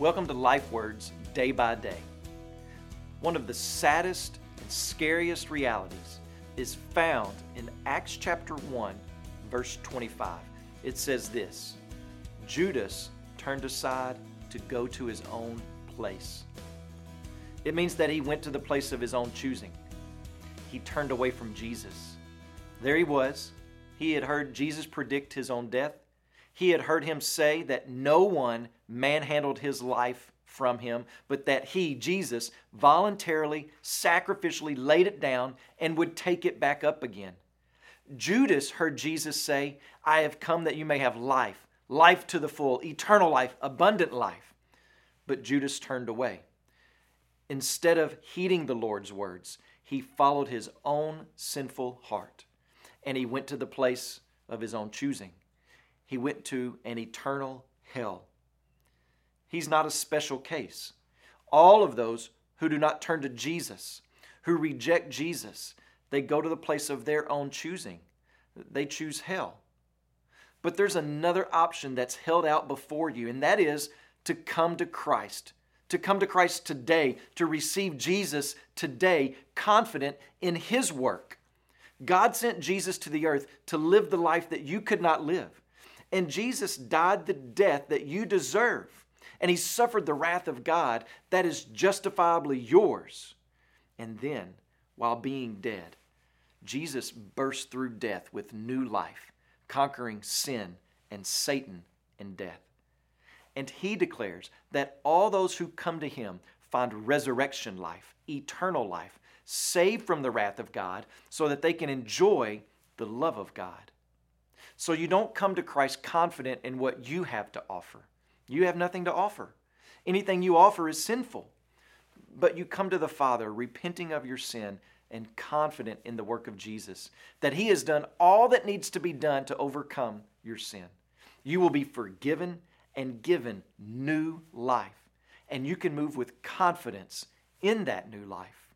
Welcome to Life Words Day by Day. One of the saddest and scariest realities is found in Acts chapter 1, verse 25. It says this Judas turned aside to go to his own place. It means that he went to the place of his own choosing. He turned away from Jesus. There he was. He had heard Jesus predict his own death. He had heard him say that no one manhandled his life from him, but that he, Jesus, voluntarily, sacrificially laid it down and would take it back up again. Judas heard Jesus say, I have come that you may have life, life to the full, eternal life, abundant life. But Judas turned away. Instead of heeding the Lord's words, he followed his own sinful heart and he went to the place of his own choosing. He went to an eternal hell. He's not a special case. All of those who do not turn to Jesus, who reject Jesus, they go to the place of their own choosing. They choose hell. But there's another option that's held out before you, and that is to come to Christ. To come to Christ today, to receive Jesus today, confident in His work. God sent Jesus to the earth to live the life that you could not live. And Jesus died the death that you deserve and he suffered the wrath of God that is justifiably yours. And then, while being dead, Jesus burst through death with new life, conquering sin and Satan and death. And he declares that all those who come to him find resurrection life, eternal life, saved from the wrath of God, so that they can enjoy the love of God. So you don't come to Christ confident in what you have to offer. You have nothing to offer. Anything you offer is sinful. But you come to the Father repenting of your sin and confident in the work of Jesus, that He has done all that needs to be done to overcome your sin. You will be forgiven and given new life, and you can move with confidence in that new life.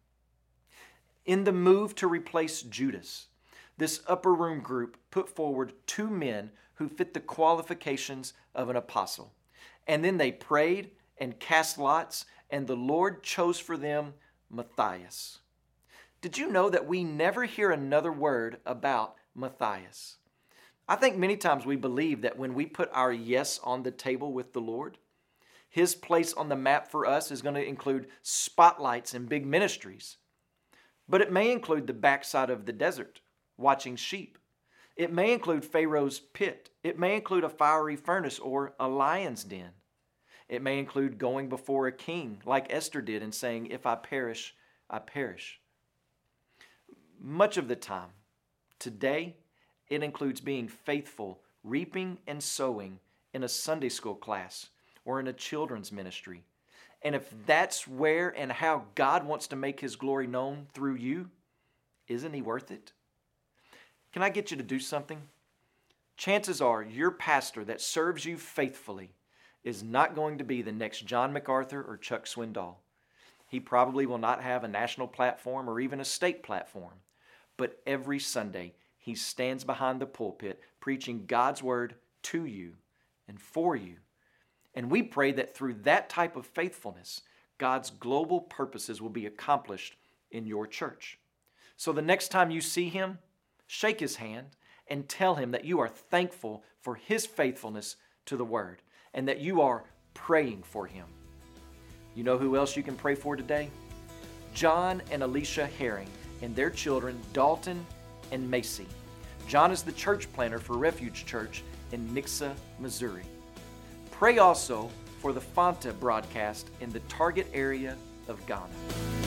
In the move to replace Judas, this upper room group put forward two men who fit the qualifications of an apostle. And then they prayed and cast lots, and the Lord chose for them Matthias. Did you know that we never hear another word about Matthias? I think many times we believe that when we put our yes on the table with the Lord, His place on the map for us is going to include spotlights and big ministries. But it may include the backside of the desert, watching sheep. It may include Pharaoh's pit. It may include a fiery furnace or a lion's den. It may include going before a king, like Esther did, and saying, If I perish, I perish. Much of the time, today, it includes being faithful, reaping and sowing in a Sunday school class or in a children's ministry. And if that's where and how God wants to make His glory known through you, isn't He worth it? Can I get you to do something? Chances are your pastor that serves you faithfully is not going to be the next John MacArthur or Chuck Swindoll. He probably will not have a national platform or even a state platform. But every Sunday, he stands behind the pulpit preaching God's word to you and for you. And we pray that through that type of faithfulness, God's global purposes will be accomplished in your church. So the next time you see him, shake his hand, and tell him that you are thankful for his faithfulness to the word and that you are praying for him. You know who else you can pray for today? John and Alicia Herring and their children, Dalton and Macy. John is the church planner for Refuge Church in Nixa, Missouri. Pray also for the Fante broadcast in the target area of Ghana.